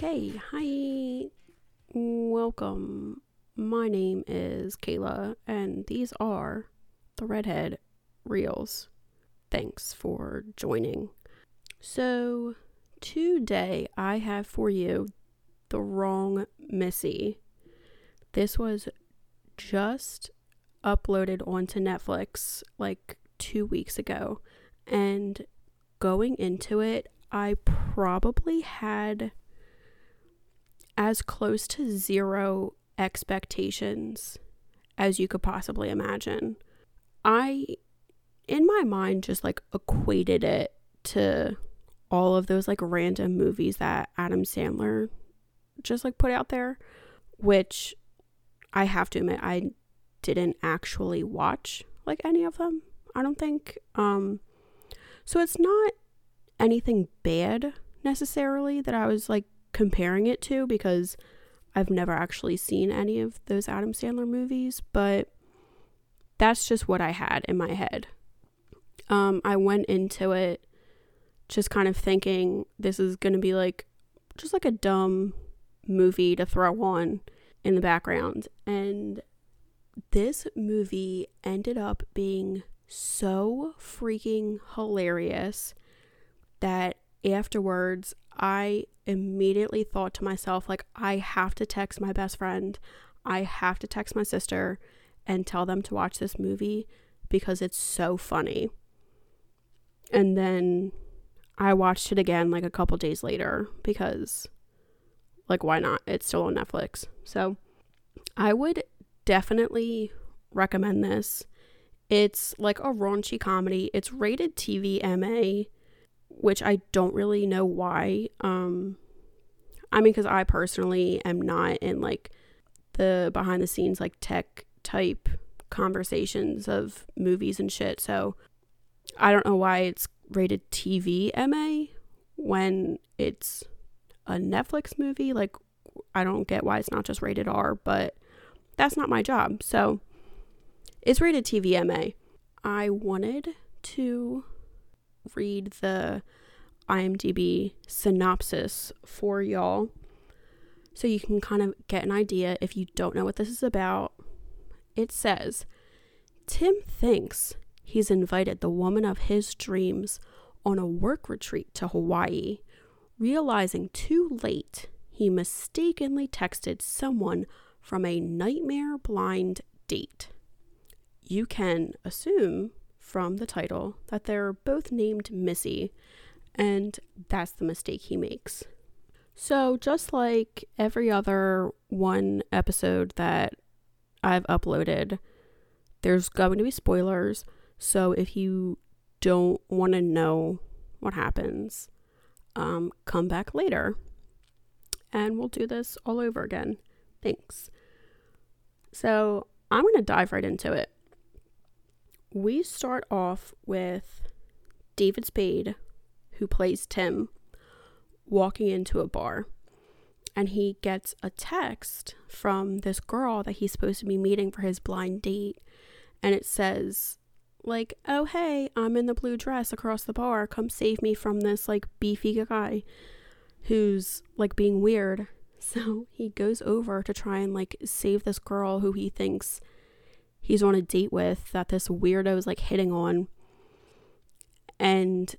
Okay, hi, welcome. My name is Kayla, and these are the Redhead Reels. Thanks for joining. So, today I have for you the wrong Missy. This was just uploaded onto Netflix like two weeks ago, and going into it, I probably had as close to zero expectations as you could possibly imagine. I, in my mind, just like equated it to all of those like random movies that Adam Sandler just like put out there, which I have to admit, I didn't actually watch like any of them. I don't think. Um, so it's not anything bad necessarily that I was like comparing it to because I've never actually seen any of those Adam Sandler movies, but that's just what I had in my head. Um, I went into it just kind of thinking this is going to be like just like a dumb movie to throw on in the background. And this movie ended up being so freaking hilarious that afterwards I immediately thought to myself, like, I have to text my best friend. I have to text my sister and tell them to watch this movie because it's so funny. And then I watched it again like a couple days later because, like, why not? It's still on Netflix. So I would definitely recommend this. It's like a raunchy comedy. It's rated TV MA which I don't really know why. Um, I mean, because I personally am not in like the behind the scenes, like tech type conversations of movies and shit. So I don't know why it's rated TV MA when it's a Netflix movie. Like, I don't get why it's not just rated R, but that's not my job. So it's rated TV MA. I wanted to read the IMDb synopsis for y'all so you can kind of get an idea if you don't know what this is about. It says Tim thinks he's invited the woman of his dreams on a work retreat to Hawaii. Realizing too late, he mistakenly texted someone from a nightmare blind date. You can assume from the title that they're both named Missy, and that's the mistake he makes. So, just like every other one episode that I've uploaded, there's going to be spoilers. So, if you don't want to know what happens, um, come back later and we'll do this all over again. Thanks. So, I'm going to dive right into it we start off with David Spade, who plays Tim, walking into a bar. And he gets a text from this girl that he's supposed to be meeting for his blind date. And it says, like, oh, hey, I'm in the blue dress across the bar. Come save me from this, like, beefy guy who's, like, being weird. So he goes over to try and, like, save this girl who he thinks he's on a date with that this weirdo is like hitting on. And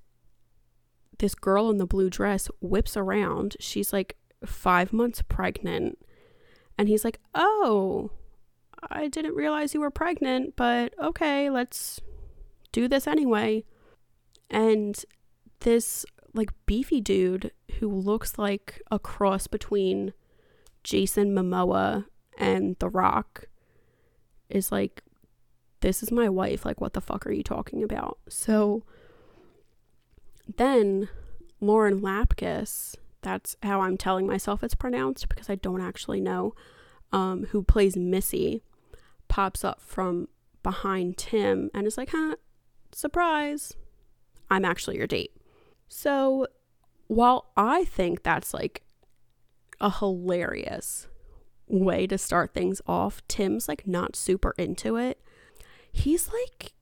this girl in the blue dress whips around. She's like five months pregnant. And he's like, Oh, I didn't realize you were pregnant, but okay, let's do this anyway. And this like beefy dude who looks like a cross between Jason Momoa and The Rock is like, this is my wife. Like, what the fuck are you talking about? So then Lauren Lapkus, that's how I'm telling myself it's pronounced because I don't actually know, um, who plays Missy, pops up from behind Tim and is like, huh, surprise, I'm actually your date. So while I think that's like a hilarious way to start things off. Tim's like not super into it. He's like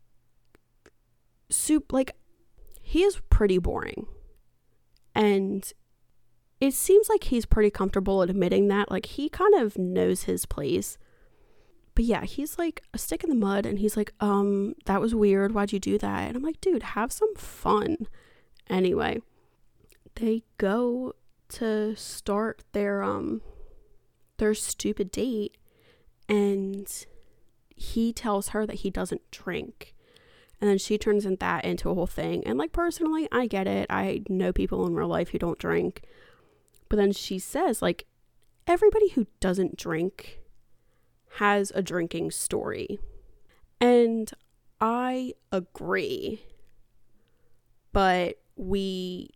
soup like he is pretty boring. And it seems like he's pretty comfortable admitting that. Like he kind of knows his place. But yeah, he's like a stick in the mud and he's like, um, that was weird. Why'd you do that? And I'm like, dude, have some fun. Anyway, they go to start their um their stupid date and he tells her that he doesn't drink. And then she turns that into a whole thing. And like personally, I get it. I know people in real life who don't drink. But then she says, like, everybody who doesn't drink has a drinking story. And I agree. But we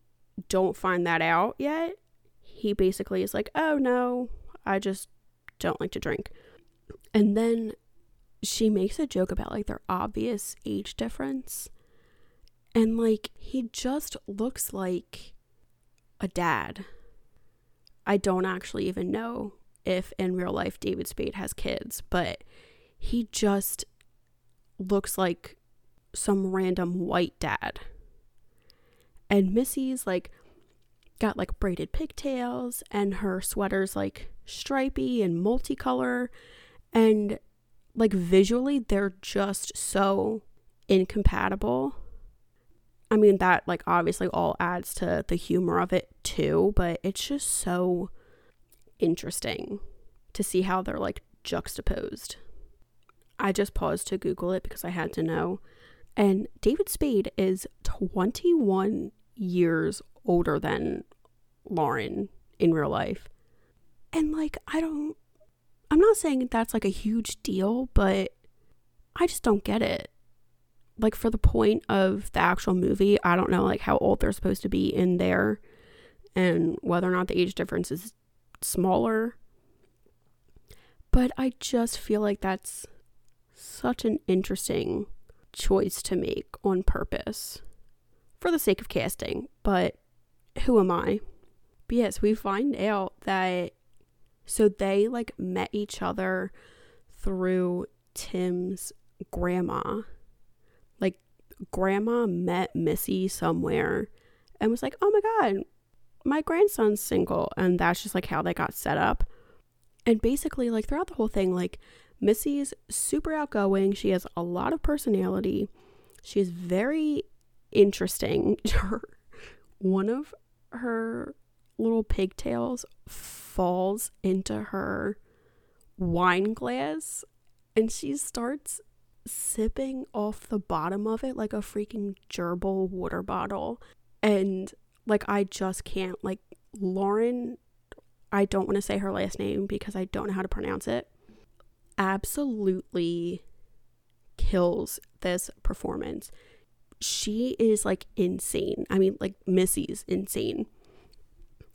don't find that out yet. He basically is like, oh no, I just don't like to drink. And then she makes a joke about like their obvious age difference. And like, he just looks like a dad. I don't actually even know if in real life David Spade has kids, but he just looks like some random white dad. And Missy's like got like braided pigtails and her sweater's like stripy and multicolor and like visually they're just so incompatible. I mean that like obviously all adds to the humor of it too, but it's just so interesting to see how they're like juxtaposed. I just paused to Google it because I had to know. And David Spade is 21 years older than Lauren in real life. And like, I don't, I'm not saying that's like a huge deal, but I just don't get it. Like, for the point of the actual movie, I don't know like how old they're supposed to be in there and whether or not the age difference is smaller. But I just feel like that's such an interesting choice to make on purpose for the sake of casting. But who am I? But yes, we find out that so they like met each other through Tim's grandma. Like grandma met Missy somewhere and was like, "Oh my god, my grandson's single." And that's just like how they got set up. And basically like throughout the whole thing like Missy's super outgoing. She has a lot of personality. She's very interesting. One of her little pigtails falls into her wine glass and she starts sipping off the bottom of it like a freaking gerbil water bottle. And like, I just can't. Like, Lauren, I don't want to say her last name because I don't know how to pronounce it, absolutely kills this performance. She is like insane. I mean, like, Missy's insane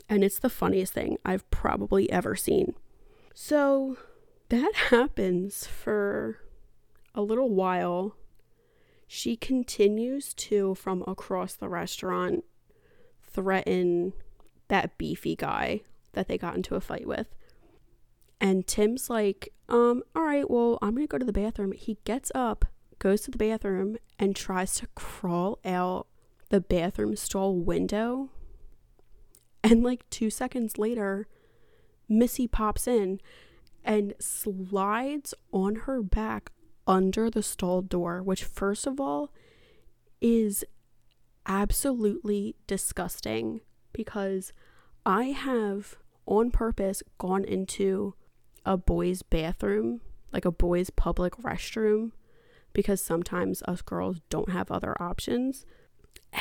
and it's the funniest thing I've probably ever seen. So that happens for a little while. She continues to, from across the restaurant, threaten that beefy guy that they got into a fight with. And Tim's like, um, all right, well, I'm gonna go to the bathroom. He gets up, goes to the bathroom, and tries to crawl out the bathroom stall window. And like two seconds later, Missy pops in and slides on her back under the stall door, which, first of all, is absolutely disgusting because I have on purpose gone into a boy's bathroom, like a boy's public restroom, because sometimes us girls don't have other options.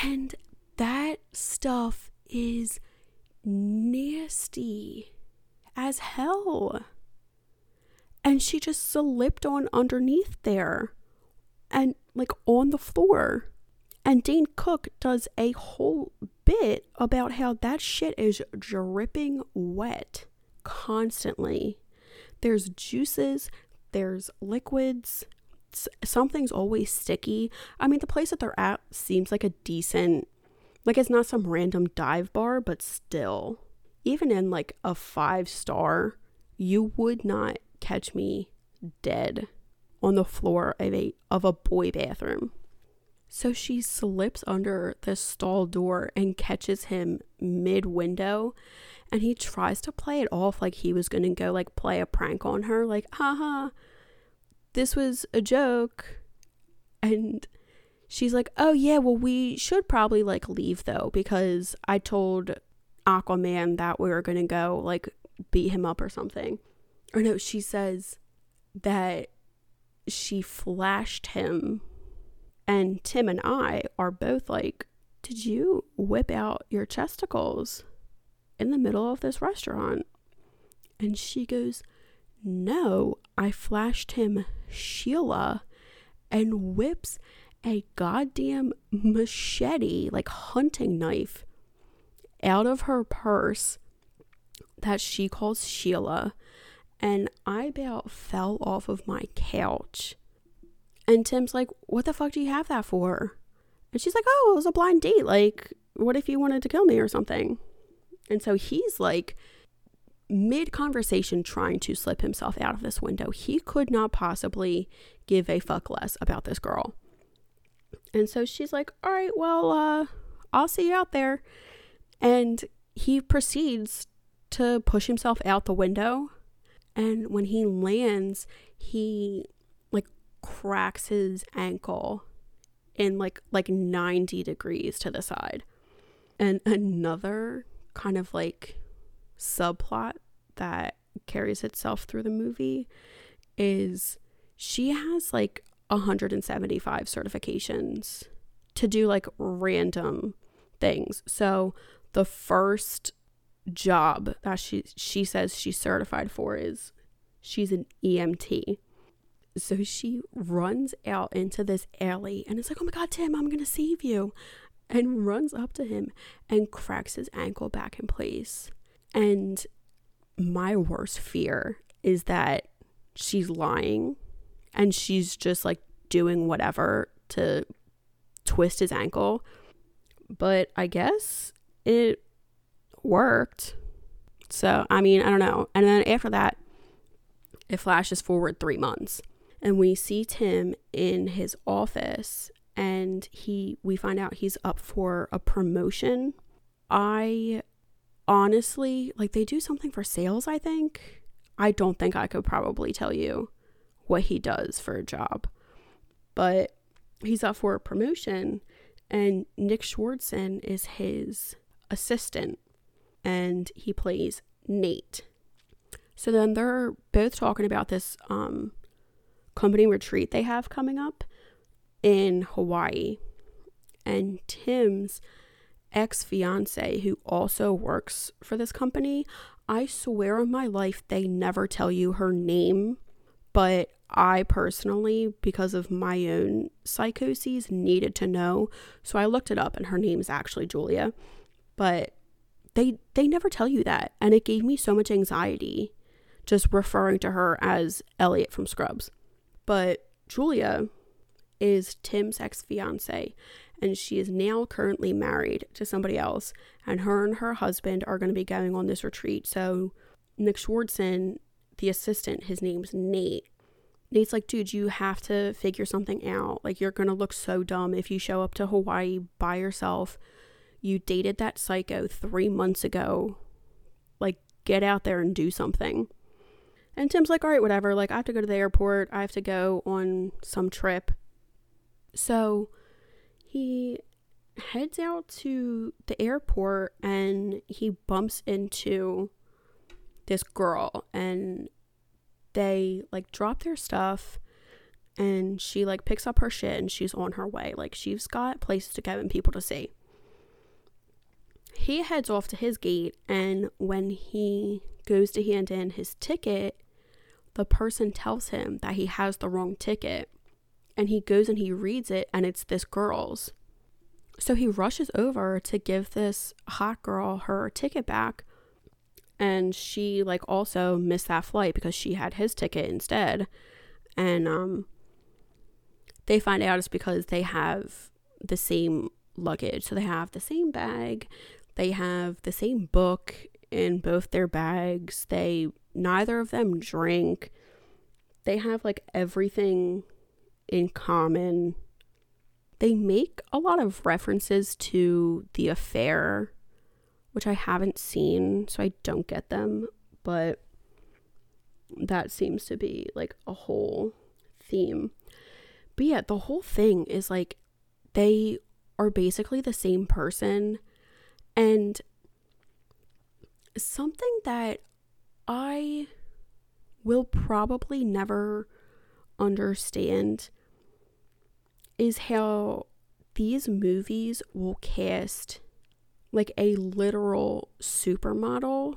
And that stuff is nasty as hell. And she just slipped on underneath there and like on the floor. And Dane Cook does a whole bit about how that shit is dripping wet constantly. There's juices, there's liquids, something's always sticky. I mean, the place that they're at seems like a decent like it's not some random dive bar, but still, even in like a five star, you would not catch me dead on the floor of a of a boy bathroom. So she slips under the stall door and catches him mid window. And he tries to play it off like he was going to go like play a prank on her, like, haha, this was a joke. And she's like, oh, yeah, well, we should probably like leave though, because I told Aquaman that we were going to go like beat him up or something. Or no, she says that she flashed him. And Tim and I are both like, Did you whip out your chesticles in the middle of this restaurant? And she goes, No, I flashed him Sheila and whips a goddamn machete, like hunting knife, out of her purse that she calls Sheila and I about fell off of my couch. And Tim's like, What the fuck do you have that for? And she's like, Oh, it was a blind date. Like, what if you wanted to kill me or something? And so he's like, mid conversation, trying to slip himself out of this window. He could not possibly give a fuck less about this girl. And so she's like, All right, well, uh, I'll see you out there. And he proceeds to push himself out the window and when he lands, he like cracks his ankle in like like 90 degrees to the side. And another kind of like subplot that carries itself through the movie is she has like 175 certifications to do like random things. So the first job that she she says she's certified for is she's an EMT. So she runs out into this alley and it's like, "Oh my god, Tim, I'm going to save you." And runs up to him and cracks his ankle back in place. And my worst fear is that she's lying and she's just like doing whatever to twist his ankle. But I guess it worked. So, I mean, I don't know. And then after that, it flashes forward three months. And we see Tim in his office and he we find out he's up for a promotion. I honestly like they do something for sales, I think. I don't think I could probably tell you what he does for a job. But he's up for a promotion and Nick Swardson is his assistant and he plays Nate. So then they're both talking about this um, company retreat they have coming up in Hawaii. And Tim's ex fiance, who also works for this company, I swear on my life they never tell you her name. But I personally, because of my own psychoses, needed to know. So I looked it up, and her name is actually Julia. But they they never tell you that and it gave me so much anxiety just referring to her as Elliot from Scrubs. But Julia is Tim's ex-fiance and she is now currently married to somebody else and her and her husband are going to be going on this retreat. So Nick Swardson, the assistant, his name's Nate. Nate's like, dude, you have to figure something out. Like, you're going to look so dumb if you show up to Hawaii by yourself you dated that psycho three months ago. Like, get out there and do something. And Tim's like, all right, whatever. Like, I have to go to the airport. I have to go on some trip. So he heads out to the airport and he bumps into this girl and they like drop their stuff and she like picks up her shit and she's on her way. Like she's got places to go and people to see he heads off to his gate, and when he goes to hand in his ticket, the person tells him that he has the wrong ticket. And he goes and he reads it, and it's this girl's. So he rushes over to give this hot girl her ticket back. And she, like, also missed that flight because she had his ticket instead. And, um, they find out it's because they have the same luggage. So they have the same bag, they have the same book in both their bags. They neither of them drink. They have like everything in common. they make a lot of references to the affair, which I haven't seen, so I don't get them, but that seems to be like a whole theme. But yeah, the whole thing is like they are basically the same person. And something that I will probably never understand is how these movies will cast like a literal supermodel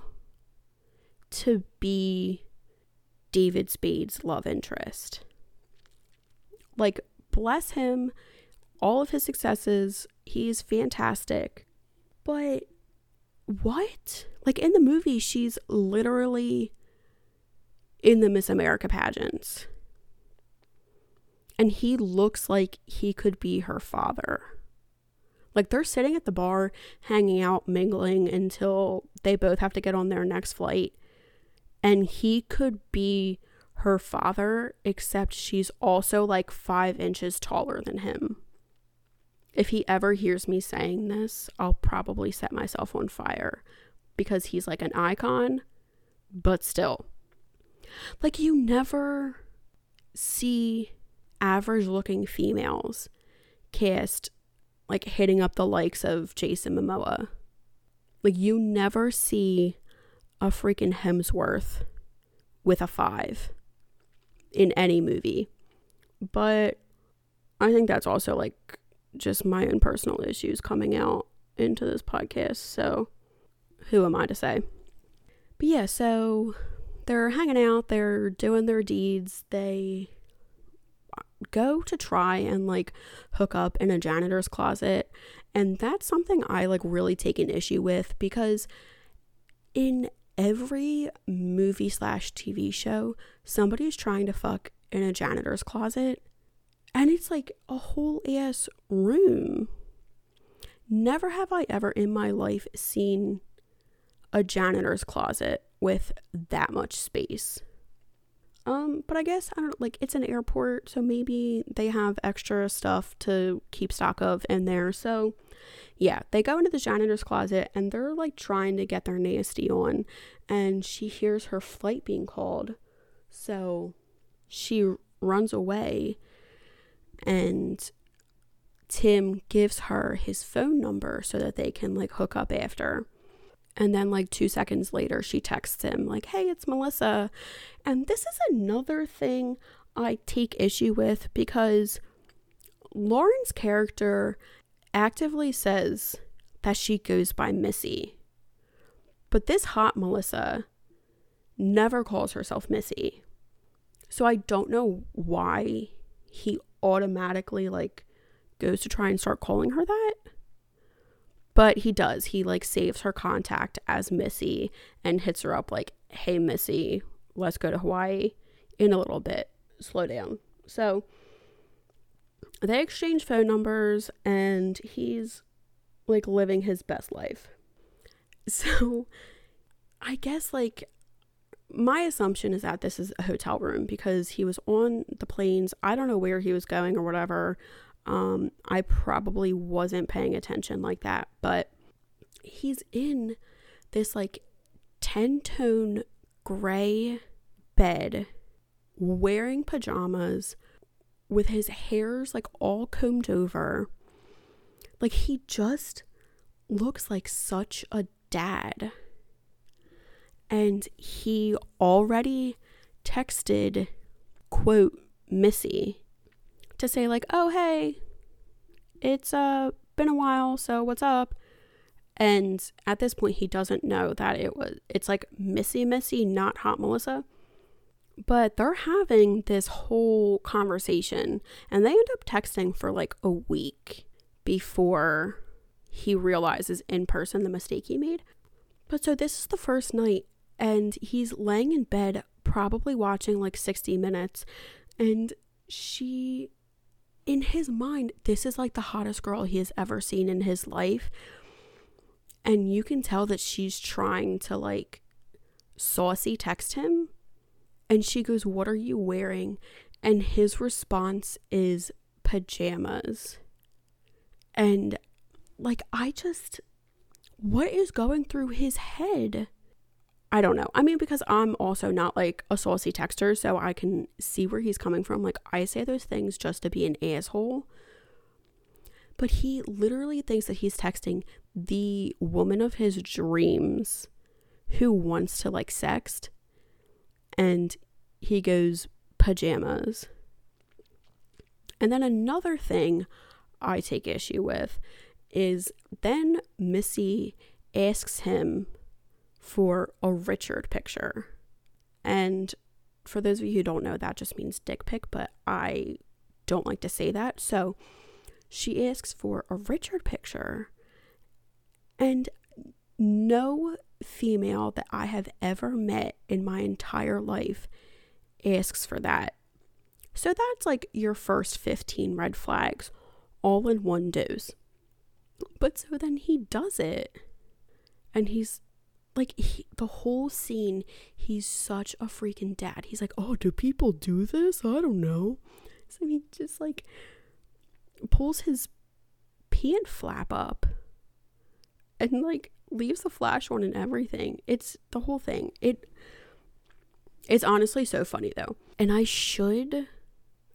to be David Spade's love interest. Like, bless him, all of his successes, he's fantastic. But what? Like, in the movie, she's literally in the Miss America pageants. And he looks like he could be her father. Like they're sitting at the bar, hanging out, mingling until they both have to get on their next flight. And he could be her father, except she's also like five inches taller than him. If he ever hears me saying this, I'll probably set myself on fire because he's like an icon, but still. Like, you never see average looking females cast like hitting up the likes of Jason Momoa. Like, you never see a freaking Hemsworth with a five in any movie. But I think that's also like just my own personal issues coming out into this podcast. So, who am I to say? But yeah, so they're hanging out, they're doing their deeds, they go to try and like hook up in a janitor's closet. And that's something I like really take an issue with because in every movie slash TV show, somebody's trying to fuck in a janitor's closet. And it's like a whole ass room. Never have I ever in my life seen a janitor's closet with that much space. Um, but I guess I don't like it's an airport, so maybe they have extra stuff to keep stock of in there. So yeah, they go into the janitor's closet and they're like trying to get their nasty on, and she hears her flight being called. So she runs away, and Tim gives her his phone number so that they can like hook up after. And then, like, two seconds later, she texts him, like, hey, it's Melissa. And this is another thing I take issue with because Lauren's character actively says that she goes by Missy. But this hot Melissa never calls herself Missy. So I don't know why he automatically like goes to try and start calling her that. But he does. He like saves her contact as Missy and hits her up like, "Hey Missy, let's go to Hawaii in a little bit. Slow down." So they exchange phone numbers and he's like living his best life. So I guess like my assumption is that this is a hotel room because he was on the planes. I don't know where he was going or whatever. Um, I probably wasn't paying attention like that, but he's in this like 10 tone gray bed wearing pajamas with his hairs like all combed over. Like he just looks like such a dad. And he already texted, quote, Missy to say like, "Oh, hey, it's uh been a while, so what's up?" And at this point he doesn't know that it was it's like Missy Missy, not Hot Melissa. But they're having this whole conversation and they end up texting for like a week before he realizes in person the mistake he made. But so this is the first night and he's laying in bed probably watching like 60 minutes and she in his mind, this is like the hottest girl he has ever seen in his life. And you can tell that she's trying to like saucy text him. And she goes, What are you wearing? And his response is pajamas. And like, I just, what is going through his head? I don't know. I mean, because I'm also not like a saucy texter, so I can see where he's coming from. Like, I say those things just to be an asshole. But he literally thinks that he's texting the woman of his dreams who wants to like sext. And he goes, pajamas. And then another thing I take issue with is then Missy asks him for a Richard picture. And for those of you who don't know, that just means dick pic, but I don't like to say that. So she asks for a Richard picture. And no female that I have ever met in my entire life asks for that. So that's like your first 15 red flags all in one dose. But so then he does it. And he's like, he, the whole scene, he's such a freaking dad. He's like, oh, do people do this? I don't know. So he just like pulls his pant flap up and like leaves the flash on and everything. It's the whole thing. It it's honestly so funny though. And I should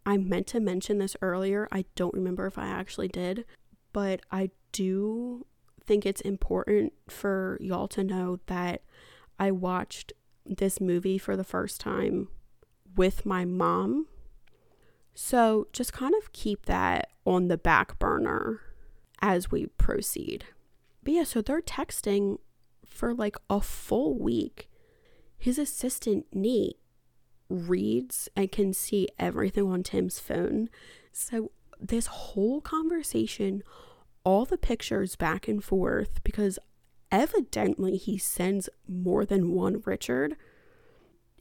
I meant to mention this earlier. I don't remember if I actually did, but I do think it's important for y'all to know that I watched this movie for the first time with my mom. So just kind of keep that on the back burner as we proceed. But yeah, so they're texting for like a full week. His assistant, Nate, reads and can see everything on Tim's phone. So this whole conversation, all the pictures back and forth, because evidently he sends more than one Richard,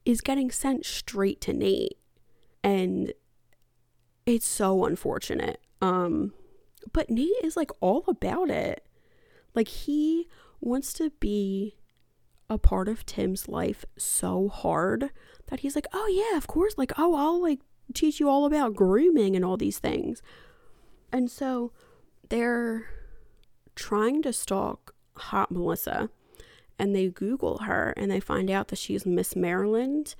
is getting sent straight to Nate. And it's so unfortunate. Um, but Nate is like all about it. Like he wants to be a part of Tim's life so hard that he's like, "Oh yeah, of course. Like, oh, I'll like teach you all about grooming and all these things." And so they're trying to stalk Hot Melissa and they Google her and they find out that she's Miss Maryland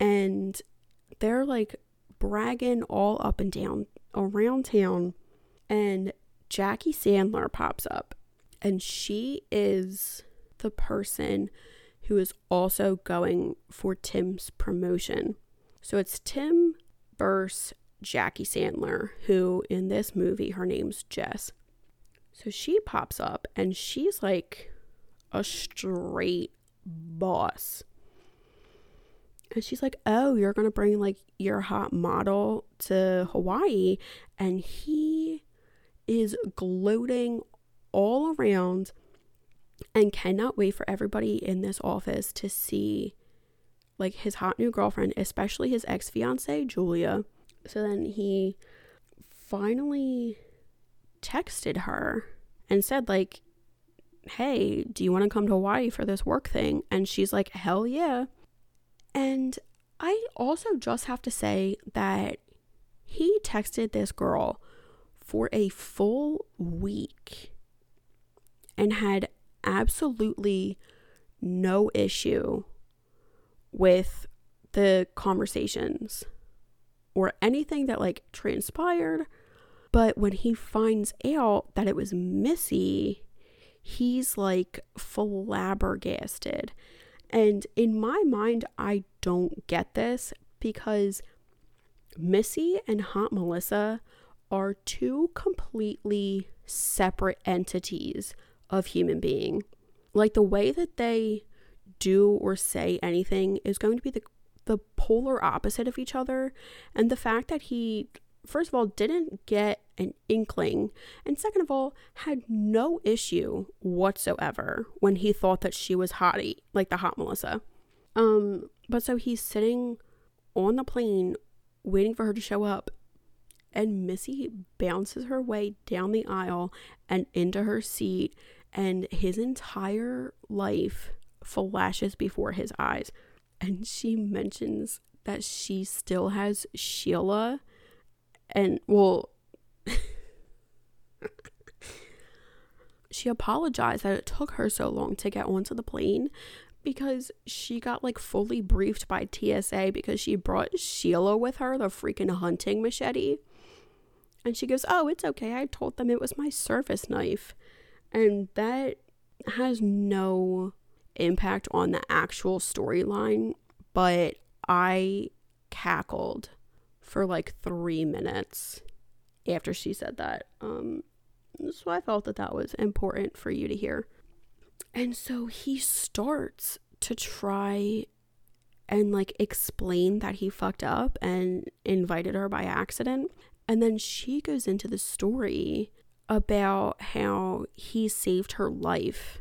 and they're like bragging all up and down around town and Jackie Sandler pops up and she is the person who is also going for Tim's promotion. So it's Tim versus Jackie Sandler, who in this movie, her name's Jess. So she pops up and she's like a straight boss. And she's like, Oh, you're going to bring like your hot model to Hawaii. And he is gloating all around and cannot wait for everybody in this office to see like his hot new girlfriend, especially his ex fiance, Julia. So then he finally texted her and said, like, hey, do you want to come to Hawaii for this work thing? And she's like, hell yeah. And I also just have to say that he texted this girl for a full week and had absolutely no issue with the conversations or anything that like transpired. But when he finds out that it was Missy, he's like flabbergasted. And in my mind, I don't get this because Missy and Hot Melissa are two completely separate entities of human being. Like the way that they do or say anything is going to be the the polar opposite of each other and the fact that he first of all didn't get an inkling and second of all had no issue whatsoever when he thought that she was hottie like the hot melissa um but so he's sitting on the plane waiting for her to show up and missy bounces her way down the aisle and into her seat and his entire life flashes before his eyes. And she mentions that she still has Sheila, and well, she apologized that it took her so long to get onto the plane because she got like fully briefed by TSA because she brought Sheila with her, the freaking hunting machete. And she goes, Oh, it's okay. I told them it was my service knife. And that has no impact on the actual storyline, but I cackled for like three minutes after she said that. Um, so I felt that that was important for you to hear. And so he starts to try and like explain that he fucked up and invited her by accident. And then she goes into the story about how he saved her life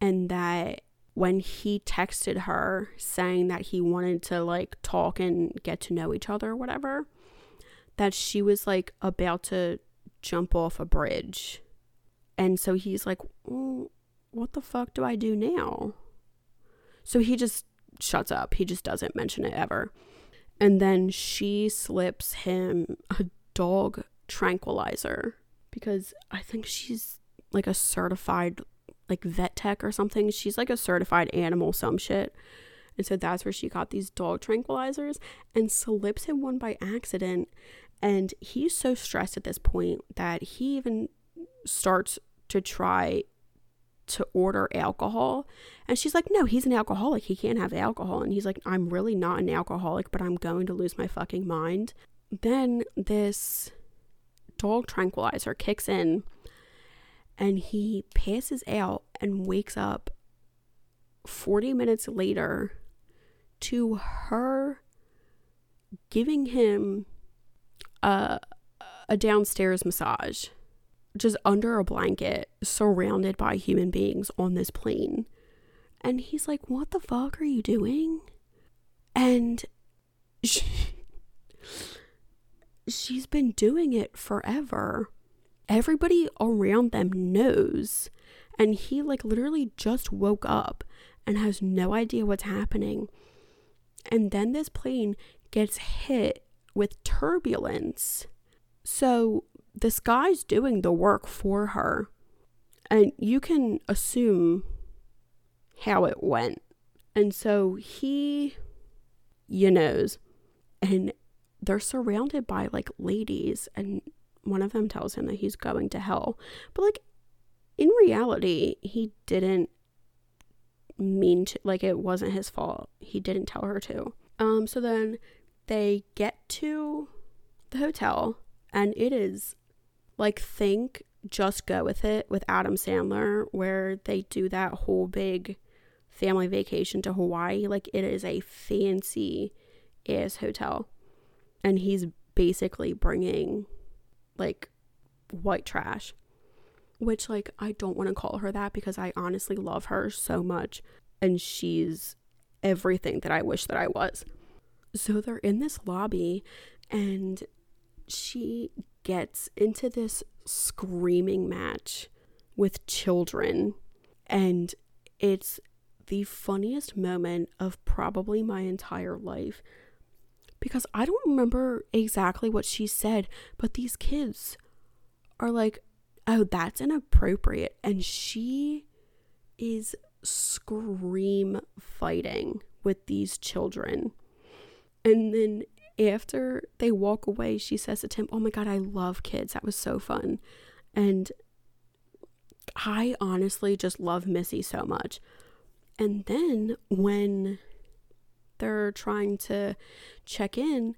and that when he texted her saying that he wanted to like talk and get to know each other or whatever, that she was like about to jump off a bridge. And so he's like, well, what the fuck do I do now? So he just shuts up. He just doesn't mention it ever. And then she slips him a dog tranquilizer because I think she's like a certified like vet tech or something. She's like a certified animal some shit. And so that's where she got these dog tranquilizers and slips him one by accident. And he's so stressed at this point that he even starts to try to order alcohol. And she's like, no, he's an alcoholic. He can't have alcohol. And he's like, I'm really not an alcoholic, but I'm going to lose my fucking mind. Then this dog tranquilizer kicks in and he passes out and wakes up 40 minutes later to her giving him a, a downstairs massage just under a blanket surrounded by human beings on this plane. And he's like what the fuck are you doing? And she, she's been doing it forever everybody around them knows. And he, like, literally just woke up and has no idea what's happening. And then this plane gets hit with turbulence. So this guy's doing the work for her. And you can assume how it went. And so he, you knows, and they're surrounded by like ladies and one of them tells him that he's going to hell. But like in reality, he didn't mean to like it wasn't his fault. He didn't tell her to. Um so then they get to the hotel and it is like think just go with it with Adam Sandler where they do that whole big family vacation to Hawaii like it is a fancy ass hotel and he's basically bringing like white trash. Which, like, I don't want to call her that because I honestly love her so much. And she's everything that I wish that I was. So they're in this lobby and she gets into this screaming match with children. And it's the funniest moment of probably my entire life because I don't remember exactly what she said, but these kids are like, oh, that's inappropriate. And she is scream fighting with these children. And then after they walk away, she says to Tim, Oh my God, I love kids. That was so fun. And I honestly just love Missy so much. And then when they're trying to check in,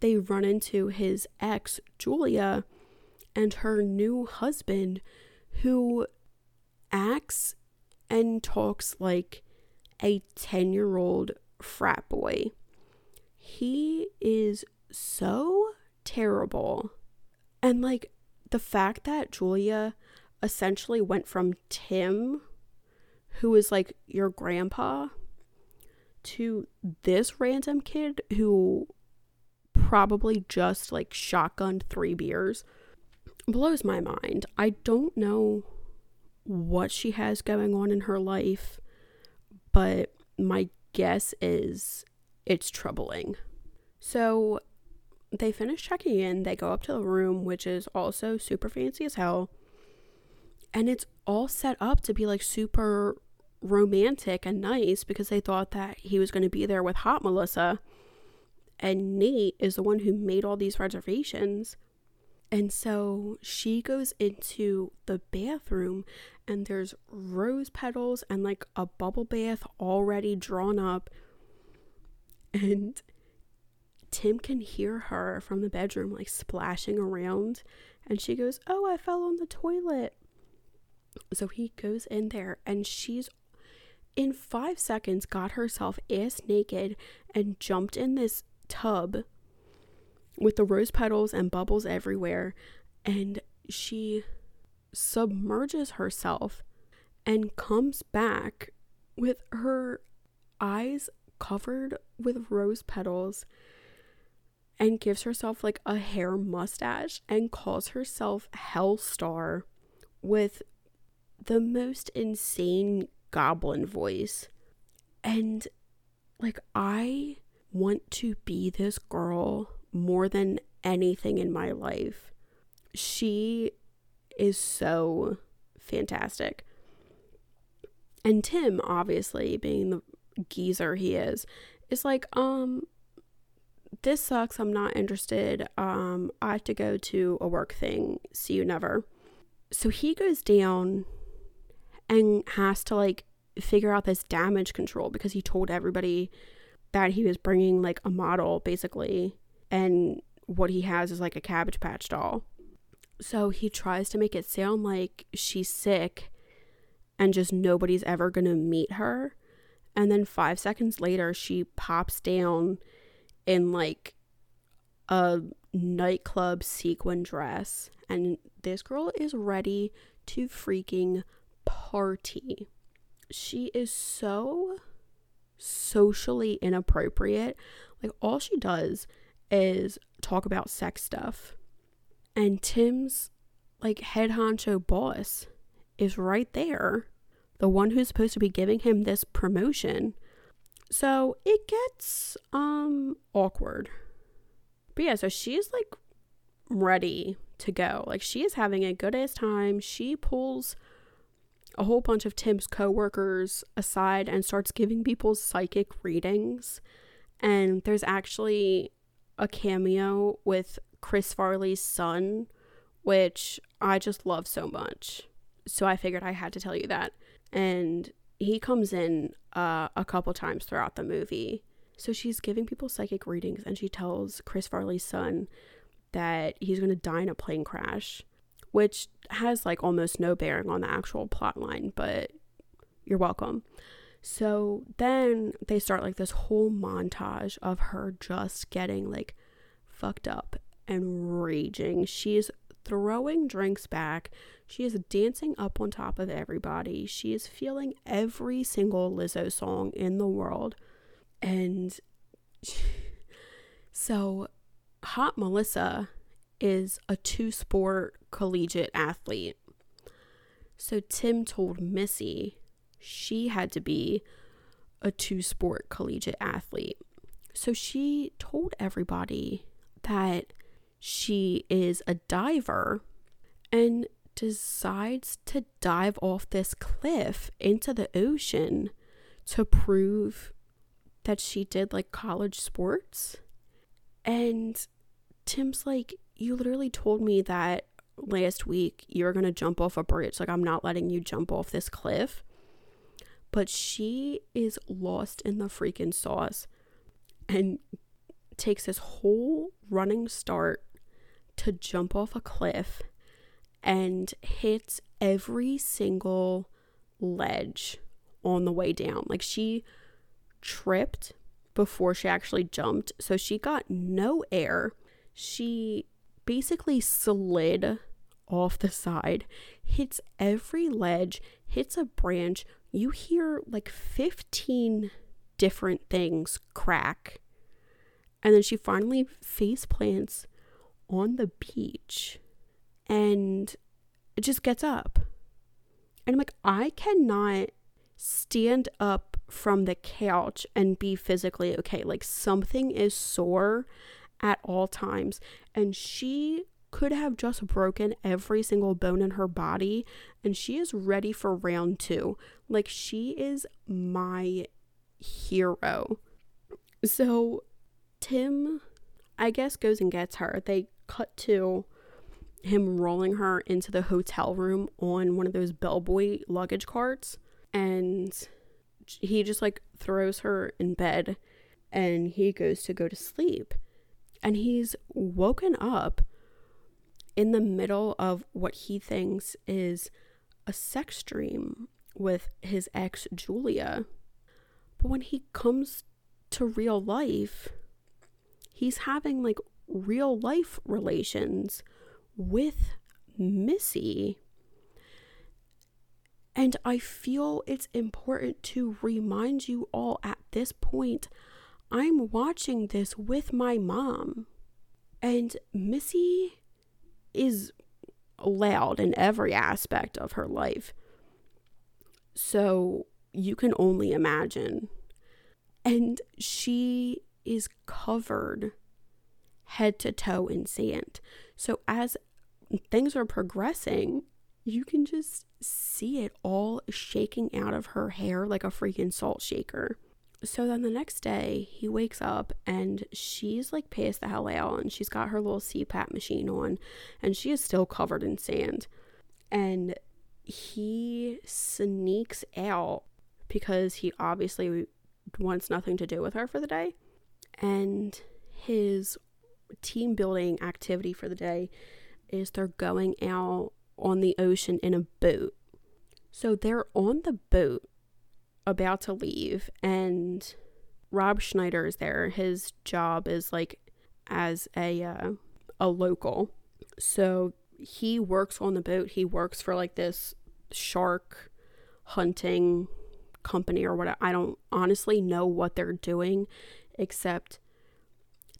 they run into his ex, Julia, and her new husband, who acts and talks like a 10 year old frat boy. He is so terrible. And like the fact that Julia essentially went from Tim, who is like your grandpa, to this random kid who probably just like shotgunned three beers blows my mind. I don't know what she has going on in her life, but my guess is it's troubling. So they finish checking in, they go up to the room, which is also super fancy as hell. And it's all set up to be like super romantic and nice because they thought that he was going to be there with Hot Melissa. And Nate is the one who made all these reservations. And so she goes into the bathroom and there's rose petals and like a bubble bath already drawn up. And Tim can hear her from the bedroom like splashing around. And she goes, Oh, I fell on the toilet. So he goes in there and she's in five seconds got herself ass naked and jumped in this tub with the rose petals and bubbles everywhere. And she submerges herself and comes back with her eyes covered with rose petals and gives herself like a hair mustache and calls herself Hellstar with the most insane goblin voice. And like, I want to be this girl more than anything in my life. She is so fantastic. And Tim, obviously, being the geezer he is, is like, um, this sucks. I'm not interested. Um, I have to go to a work thing. See you never. So he goes down and has to like figure out this damage control because he told everybody that he was bringing like a model basically and what he has is like a cabbage patch doll. So he tries to make it sound like she's sick and just nobody's ever to meet her. And then 5 seconds later she pops down in like a nightclub sequin dress and this girl is ready to freaking party. She is so socially inappropriate. Like, all she does is talk about sex stuff. And Tim's, like, head honcho boss is right there, the one who's supposed to be giving him this promotion. So it gets um awkward. But yeah, so she's like ready to go. Like she is having a good ass time. She pulls a whole bunch of Tim's coworkers aside and starts giving people psychic readings. And there's actually a cameo with Chris Farley's son, which I just love so much. So I figured I had to tell you that. And he comes in uh, a couple times throughout the movie. So she's giving people psychic readings and she tells Chris Farley's son that he's going to die in a plane crash which has like almost no bearing on the actual plot line, but you're welcome. So then they start like this whole montage of her just getting like fucked up and raging. She's throwing drinks back. She is dancing up on top of everybody. She is feeling every single Lizzo song in the world. And so Hot Melissa is a two sport collegiate athlete. So Tim told Missy she had to be a two sport collegiate athlete. So she told everybody that she is a diver and decides to dive off this cliff into the ocean to prove that she did like college sports. And Tim's like, You literally told me that last week you're going to jump off a bridge. Like, I'm not letting you jump off this cliff. But she is lost in the freaking sauce and takes this whole running start to jump off a cliff and hits every single ledge on the way down. Like, she tripped before she actually jumped. So she got no air. She basically slid off the side, hits every ledge, hits a branch. You hear like 15 different things crack. And then she finally face plants on the beach and just gets up. And I'm like, I cannot stand up from the couch and be physically okay. Like something is sore at all times. And she could have just broken every single bone in her body and she is ready for round two. Like, she is my hero. So, Tim, I guess, goes and gets her. They cut to him rolling her into the hotel room on one of those bellboy luggage carts. And he just like throws her in bed and he goes to go to sleep. And he's woken up in the middle of what he thinks is a sex dream with his ex Julia. But when he comes to real life, he's having like real life relations with Missy. And I feel it's important to remind you all at this point I'm watching this with my mom. And Missy is loud in every aspect of her life. So you can only imagine. And she is covered head to toe in sand. So as things are progressing, you can just see it all shaking out of her hair like a freaking salt shaker. So then the next day, he wakes up and she's like passed the hell out and she's got her little CPAP machine on and she is still covered in sand. And he sneaks out because he obviously wants nothing to do with her for the day. And his team building activity for the day is they're going out on the ocean in a boat. So they're on the boat about to leave and Rob Schneider is there. His job is like as a uh, a local. So he works on the boat. He works for like this shark hunting company or what I don't honestly know what they're doing except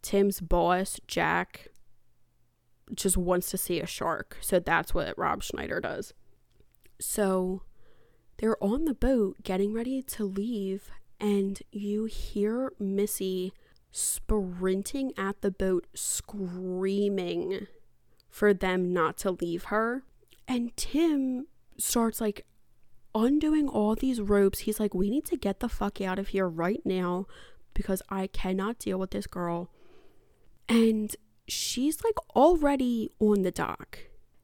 Tim's boss, Jack, just wants to see a shark. So that's what Rob Schneider does. So they're on the boat getting ready to leave, and you hear Missy sprinting at the boat, screaming for them not to leave her. And Tim starts like undoing all these ropes. He's like, We need to get the fuck out of here right now because I cannot deal with this girl. And she's like already on the dock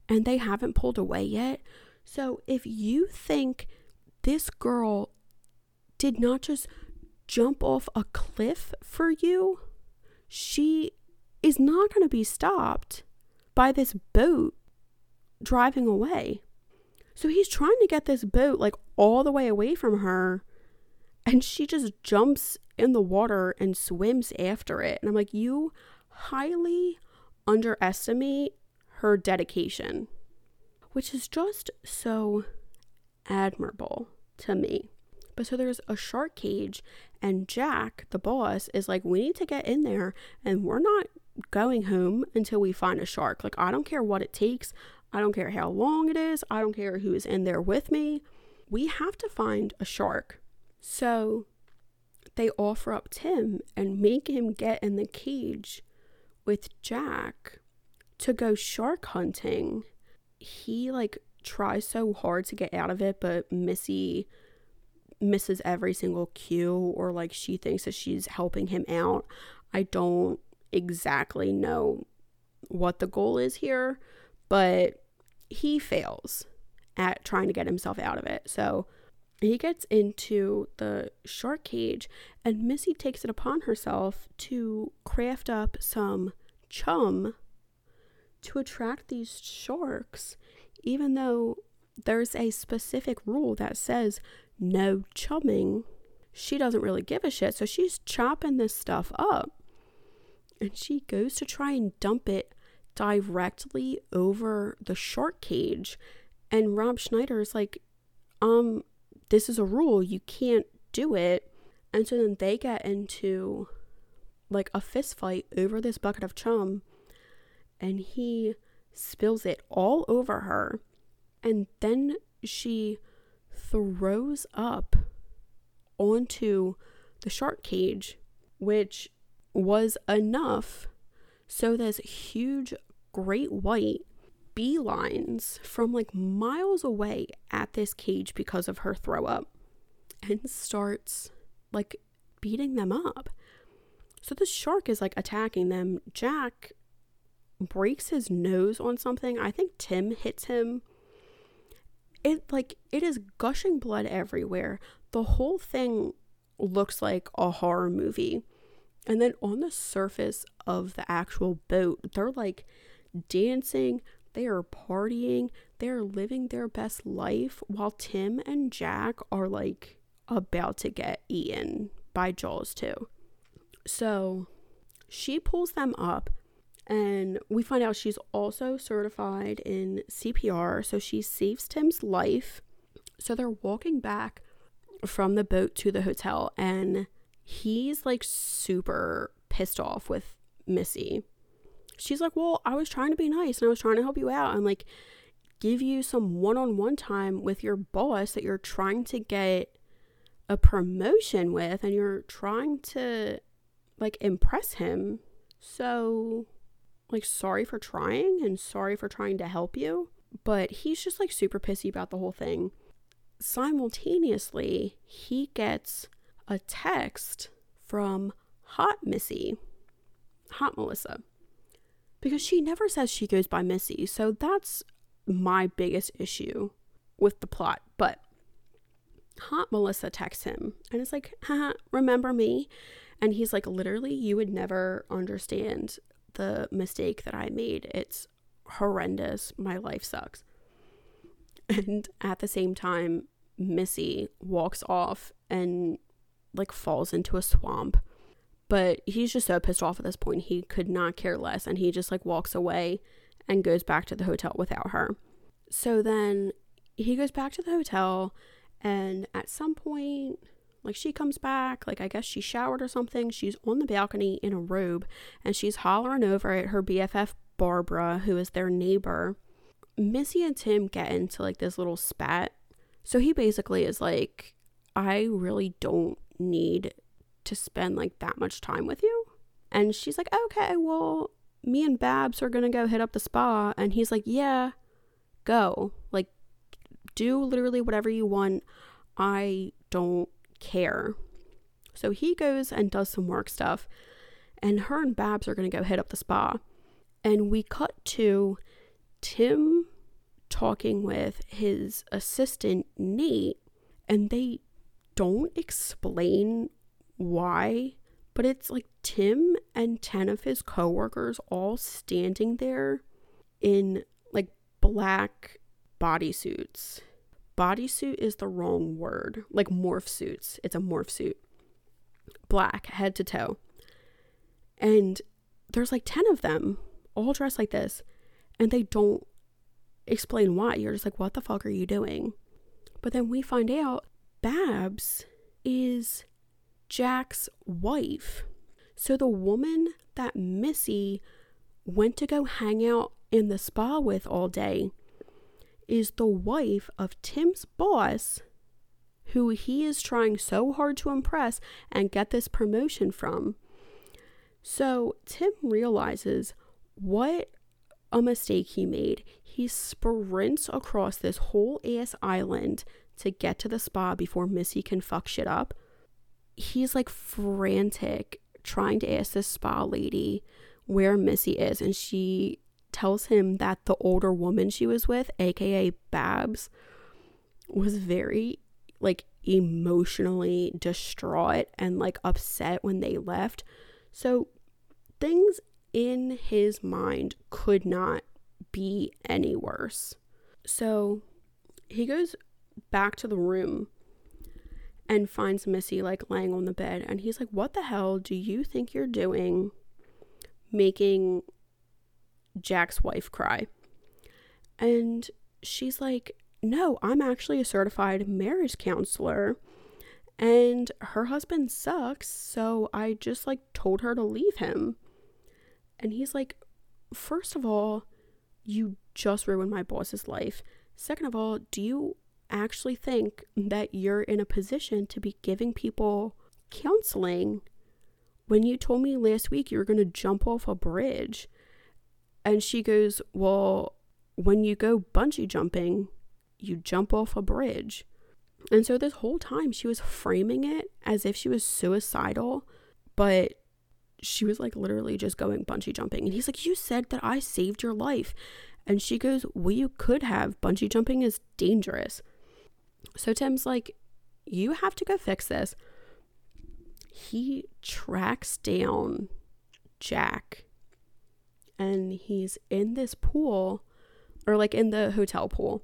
and they haven't pulled away yet. So if you think this girl did not just jump off a cliff for you, she is not going to be stopped by this boat driving away. So he's trying to get this boat like all the way away from her, and she just jumps in the water and swims after it. And I'm like, you highly underestimate her dedication, which is just so admirable to me. But so there's a shark cage, and Jack, the boss, is like, We need to get in there, and we're not going home until we find a shark. Like, I don't care what it takes, I don't care how long it is, I don't care who is in there with me. We have to find a shark. So they offer up Tim and make him get in the cage with Jack to go shark hunting. He like tries so hard to get out of it, but Missy misses every single cue or like she thinks that she's helping him out. I don't exactly know what the goal is here, but he fails at trying to get himself out of it. So he gets into the shark cage, and Missy takes it upon herself to craft up some chum to attract these sharks, even though there's a specific rule that says no chumming. She doesn't really give a shit, so she's chopping this stuff up. And she goes to try and dump it directly over the shark cage. And Rob Schneider is like, um, this is a rule. You can't do it. And so then they get into like a fist fight over this bucket of chum and he spills it all over her. And then she throws up onto the shark cage, which was enough so this huge great white beelines from like miles away at this cage because of her throw up and starts like beating them up. So the shark is like attacking them. Jack breaks his nose on something. I think Tim hits him. It like it is gushing blood everywhere. The whole thing looks like a horror movie. And then on the surface of the actual boat, they're like dancing, they are partying, they're living their best life while Tim and Jack are like about to get eaten by Jaws too. So she pulls them up and we find out she's also certified in CPR. So she saves Tim's life. So they're walking back from the boat to the hotel and he's like super pissed off with Missy. She's like, Well, I was trying to be nice and I was trying to help you out and like give you some one on one time with your boss that you're trying to get a promotion with and you're trying to like impress him. So, like, sorry for trying and sorry for trying to help you. But he's just like super pissy about the whole thing. Simultaneously, he gets a text from Hot Missy, Hot Melissa, because she never says she goes by Missy. So that's my biggest issue with the plot. But Hot Melissa texts him and it's like, remember me? And he's like, literally, you would never understand the mistake that I made. It's horrendous. My life sucks. And at the same time, Missy walks off and like falls into a swamp. But he's just so pissed off at this point, he could not care less. And he just like walks away and goes back to the hotel without her. So then he goes back to the hotel, and at some point, like she comes back, like I guess she showered or something. She's on the balcony in a robe and she's hollering over at her BFF Barbara, who is their neighbor. Missy and Tim get into like this little spat. So he basically is like, I really don't need to spend like that much time with you. And she's like, okay, well, me and Babs are gonna go hit up the spa. And he's like, yeah, go. Like, do literally whatever you want. I don't care. So he goes and does some work stuff, and her and Babs are going to go hit up the spa. And we cut to Tim talking with his assistant, Nate, and they don't explain why, but it's like Tim and 10 of his coworkers all standing there in like black bodysuits bodysuit is the wrong word. Like morph suits. It's a morph suit. Black, head to toe. And there's like 10 of them, all dressed like this. And they don't explain why. You're just like, what the fuck are you doing? But then we find out Babs is Jack's wife. So the woman that Missy went to go hang out in the spa with all day is the wife of Tim's boss, who he is trying so hard to impress and get this promotion from. So Tim realizes what a mistake he made. He sprints across this whole ass island to get to the spa before Missy can fuck shit up. He's like frantic trying to ask this spa lady where Missy is, and she tells him that the older woman she was with, aka Babs, was very like emotionally distraught and like upset when they left. So things in his mind could not be any worse. So he goes back to the room and finds Missy like laying on the bed and he's like, "What the hell do you think you're doing making Jack's wife cry. And she's like, No, I'm actually a certified marriage counselor. And her husband sucks. So I just like told her to leave him. And he's like, First of all, you just ruined my boss's life. Second of all, do you actually think that you're in a position to be giving people counseling when you told me last week you were going to jump off a bridge? And she goes, Well, when you go bungee jumping, you jump off a bridge. And so this whole time she was framing it as if she was suicidal, but she was like literally just going bungee jumping. And he's like, You said that I saved your life. And she goes, Well, you could have. Bungee jumping is dangerous. So Tim's like, You have to go fix this. He tracks down Jack and he's in this pool or like in the hotel pool.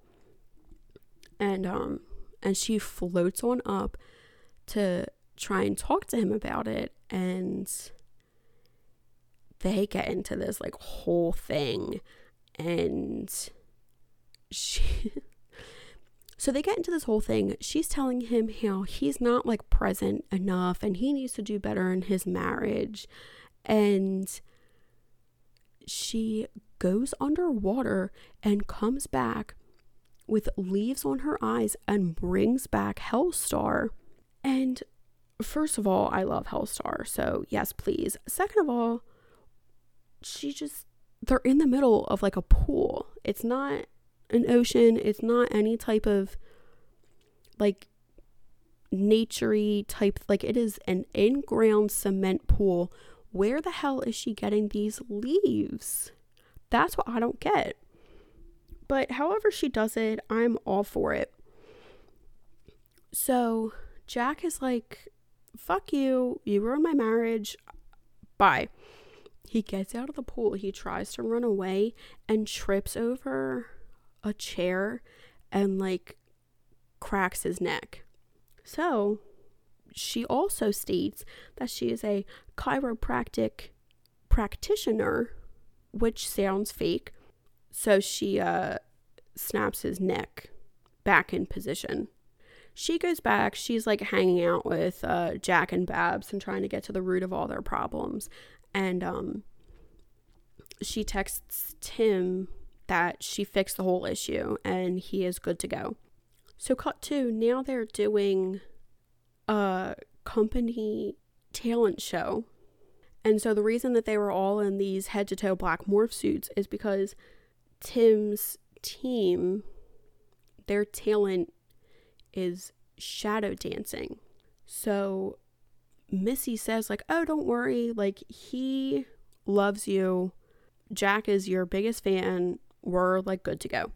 And um and she floats on up to try and talk to him about it and they get into this like whole thing. And she so they get into this whole thing. She's telling him how he's not like present enough and he needs to do better in his marriage. And she goes underwater and comes back with leaves on her eyes and brings back Hellstar. And first of all, I love Hellstar, so yes, please. Second of all, she just they're in the middle of like a pool. It's not an ocean, it's not any type of like naturey type like it is an in-ground cement pool. Where the hell is she getting these leaves? That's what I don't get. But however she does it, I'm all for it. So Jack is like, fuck you, you ruined my marriage. Bye. He gets out of the pool. He tries to run away and trips over a chair and like cracks his neck. So she also states that she is a chiropractic practitioner, which sounds fake. So she uh, snaps his neck back in position. She goes back. She's like hanging out with uh, Jack and Babs and trying to get to the root of all their problems and um she texts Tim that she fixed the whole issue and he is good to go. So cut to now they're doing a company talent show. And so the reason that they were all in these head to toe black morph suits is because Tim's team, their talent is shadow dancing. So Missy says, like, oh, don't worry. Like, he loves you. Jack is your biggest fan. We're like good to go.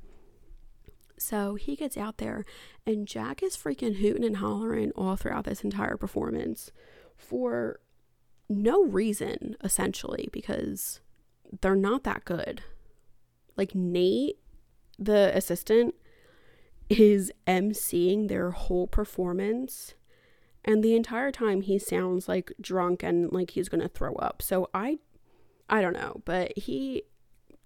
So he gets out there, and Jack is freaking hooting and hollering all throughout this entire performance for no reason, essentially, because they're not that good. Like, Nate, the assistant, is emceeing their whole performance and the entire time he sounds like drunk and like he's to throw up. So I I don't know, but he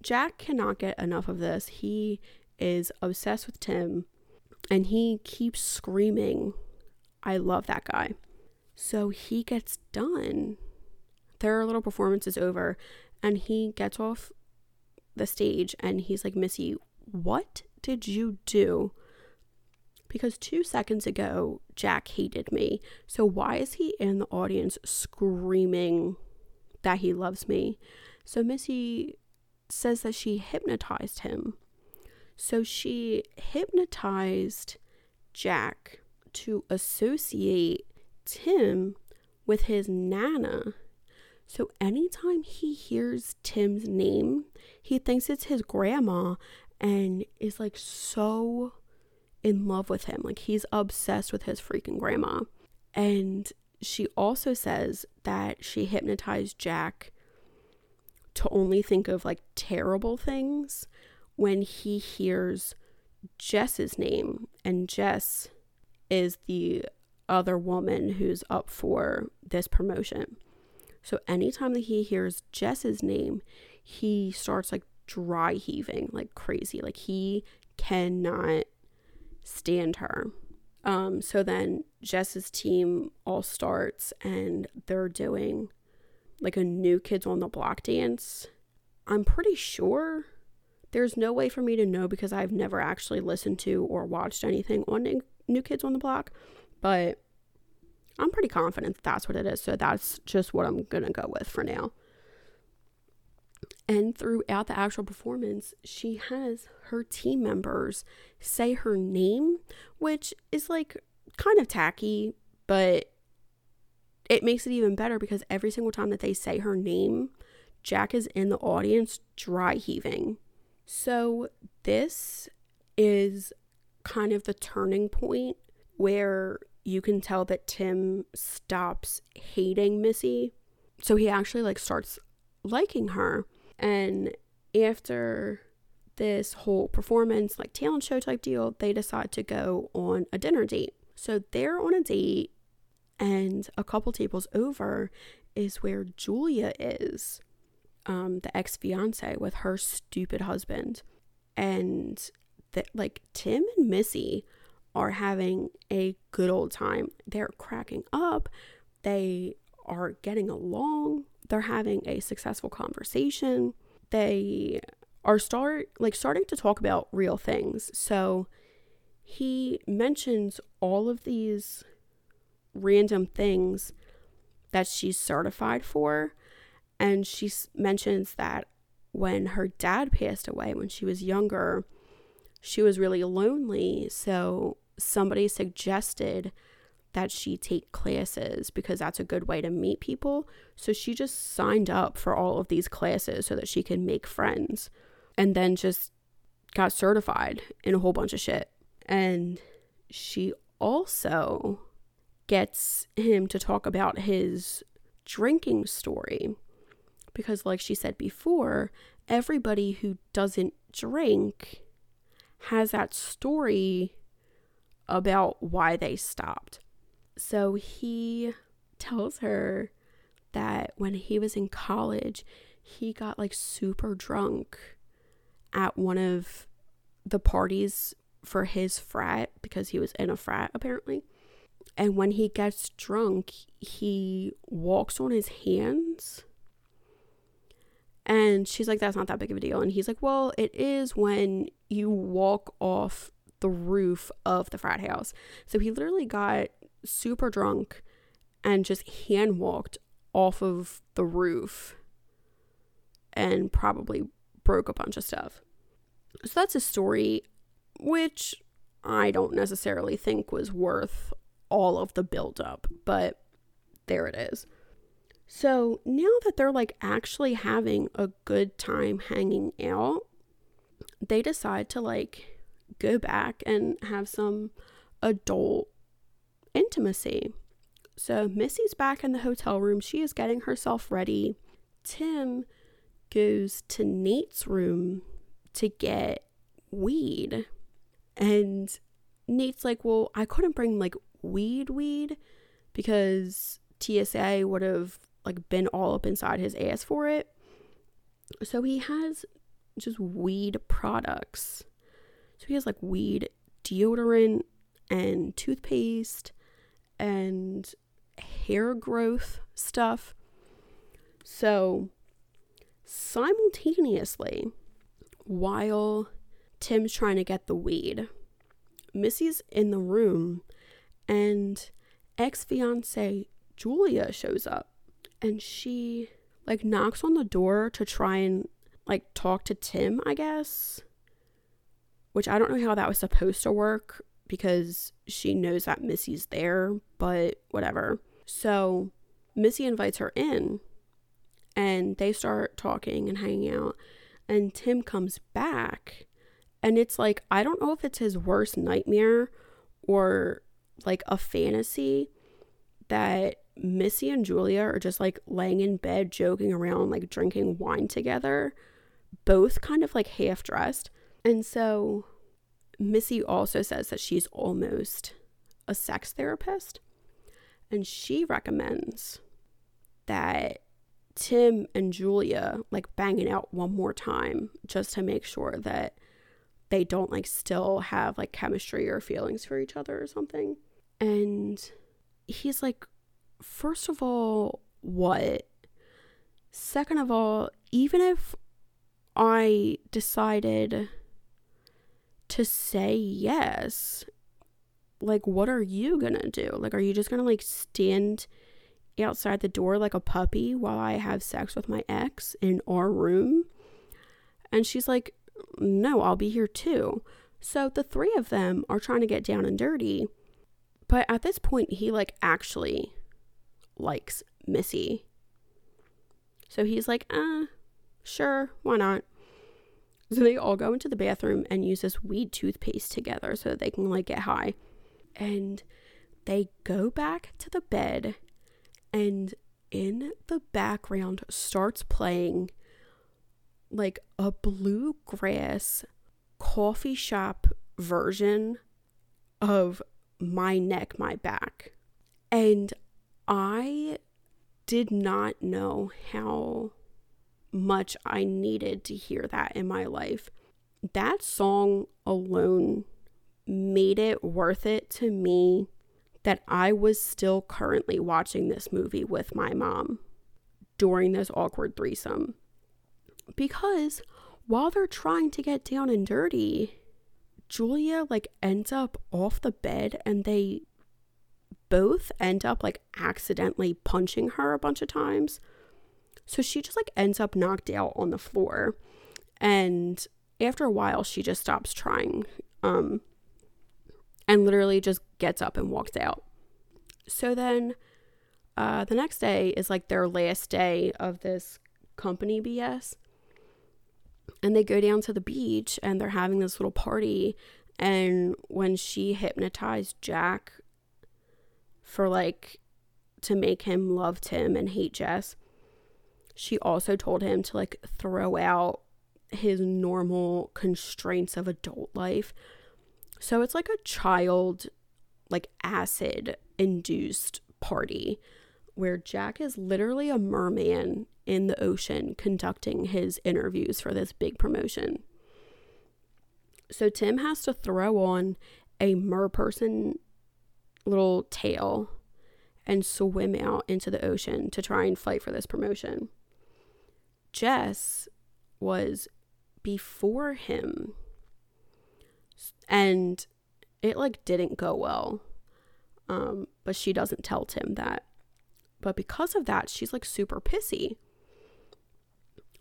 Jack cannot get enough of this. He is obsessed with Tim and he keeps screaming, I love that guy. So he gets done. Their little performance is over and he gets off the stage and he's like, Missy, what did you do because two seconds ago, Jack hated me. So why is he in the audience screaming that he loves me? So Missy says that she hypnotized him. So she hypnotized Jack to associate Tim with his Nana. So anytime he hears Tim's name, he thinks it's his grandma and is like so in love with him. Like he's obsessed with his freaking grandma. And she also says that she hypnotized Jack to only think of like terrible things when he hears Jess's name. And Jess is the other woman who's up for this promotion. So anytime that he hears Jess's name, he starts like dry heaving like crazy. Like he cannot stand her. Um, so then Jess's team all starts and they're doing like a new kids on the block dance. I'm pretty sure there's no way for me to know because I've never actually listened to or watched anything on New Kids on the Block, but I'm pretty confident that that's what it is. So that's just what I'm going to go with for now. And throughout the actual performance, she has her team members say her name, which is like kind of tacky, but it makes it even better because every single time that they say her name, Jack is in the audience dry heaving. So, this is kind of the turning point where you can tell that Tim stops hating Missy. So he actually like starts liking her. And after this whole performance, like talent show type deal, they decide to go on a dinner date. So they're on a date, and a couple tables over is where Julia is, um, the ex fiance with her stupid husband. And that, like, Tim and Missy are having a good old time. They're cracking up, they are getting along, they're having a successful conversation. They are start like starting to talk about real things. So he mentions all of these random things that she's certified for and she mentions that when her dad passed away when she was younger she was really lonely so somebody suggested that she take classes because that's a good way to meet people. So she just signed up for all of these classes so that she can make friends and then just got certified in a whole bunch of shit. And she also gets him to talk about his drinking story because, like she said before, everybody who doesn't drink has that story about why they stopped. So he tells her that when he was in college, he got like super drunk at one of the parties for his frat because he was in a frat apparently. And when he gets drunk, he walks on his hands. And she's like, that's not that big of a deal. And he's like, well, it is when you walk off the roof of the frat house. So he literally got super drunk and just hand walked off of the roof and probably broke a bunch of stuff. So that's a story which I don't necessarily think was worth all of the buildup, but there it is. So now that they're like actually having a good time hanging out, they decide to like go back and have some adult intimacy. So Missy's back in the hotel room. She is getting herself ready. Tim goes to Nate's room to get weed. And Nate's like, Well, I couldn't bring like weed, weed because TSA would have like been all up inside his ass for it. So he has just weed products. So he has like weed deodorant and toothpaste and hair growth stuff. So simultaneously, while Tim's trying to get the weed, Missy's in the room and ex fiance Julia shows up and she like knocks on the door to try and like talk to Tim, I guess. Which I don't know how that was supposed to work because she knows that Missy's there, but whatever. So Missy invites her in and they start talking and hanging out. And Tim comes back and it's like, I don't know if it's his worst nightmare or like a fantasy that Missy and Julia are just like laying in bed, joking around, like drinking wine together, both kind of like half dressed. And so Missy also says that she's almost a sex therapist. And she recommends that Tim and Julia like banging out one more time just to make sure that they don't like still have like chemistry or feelings for each other or something. And he's like, first of all, what? Second of all, even if I decided to say yes, like, what are you gonna do? Like, are you just gonna like stand outside the door like a puppy while I have sex with my ex in our room? And she's like, No, I'll be here too. So the three of them are trying to get down and dirty. But at this point, he like actually likes Missy. So he's like, uh, sure, why not? So they all go into the bathroom and use this weed toothpaste together so that they can like get high. And they go back to the bed and in the background starts playing like a bluegrass coffee shop version of My Neck, My Back. And I did not know how much I needed to hear that in my life. That song alone made it worth it to me that I was still currently watching this movie with my mom during this awkward threesome. Because while they're trying to get down and dirty, Julia like ends up off the bed and they both end up like accidentally punching her a bunch of times. So she just like ends up knocked out on the floor. And after a while she just stops trying. Um and literally just gets up and walks out. So then uh, the next day is like their last day of this company BS. And they go down to the beach and they're having this little party. And when she hypnotized Jack for like to make him love Tim and hate Jess, she also told him to like throw out his normal constraints of adult life so it's like a child, like acid induced party where Jack is literally a merman in the ocean conducting his interviews for this big promotion. So Tim has to throw on a merperson little tail and swim out into the ocean to try and fight for this promotion. Jess was before him and it like didn't go well. Um, but she doesn't tell Tim that. But because of that, she's like super pissy.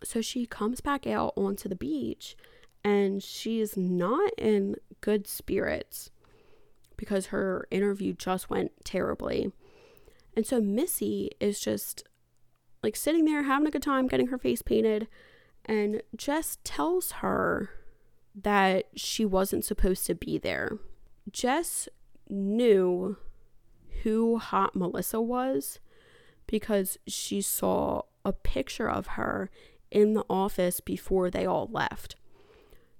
So she comes back out onto the beach and she's not in good spirits because her interview just went terribly. And so Missy is just like sitting there having a good time getting her face painted and Jess tells her that she wasn't supposed to be there. Jess knew who Hot Melissa was because she saw a picture of her in the office before they all left.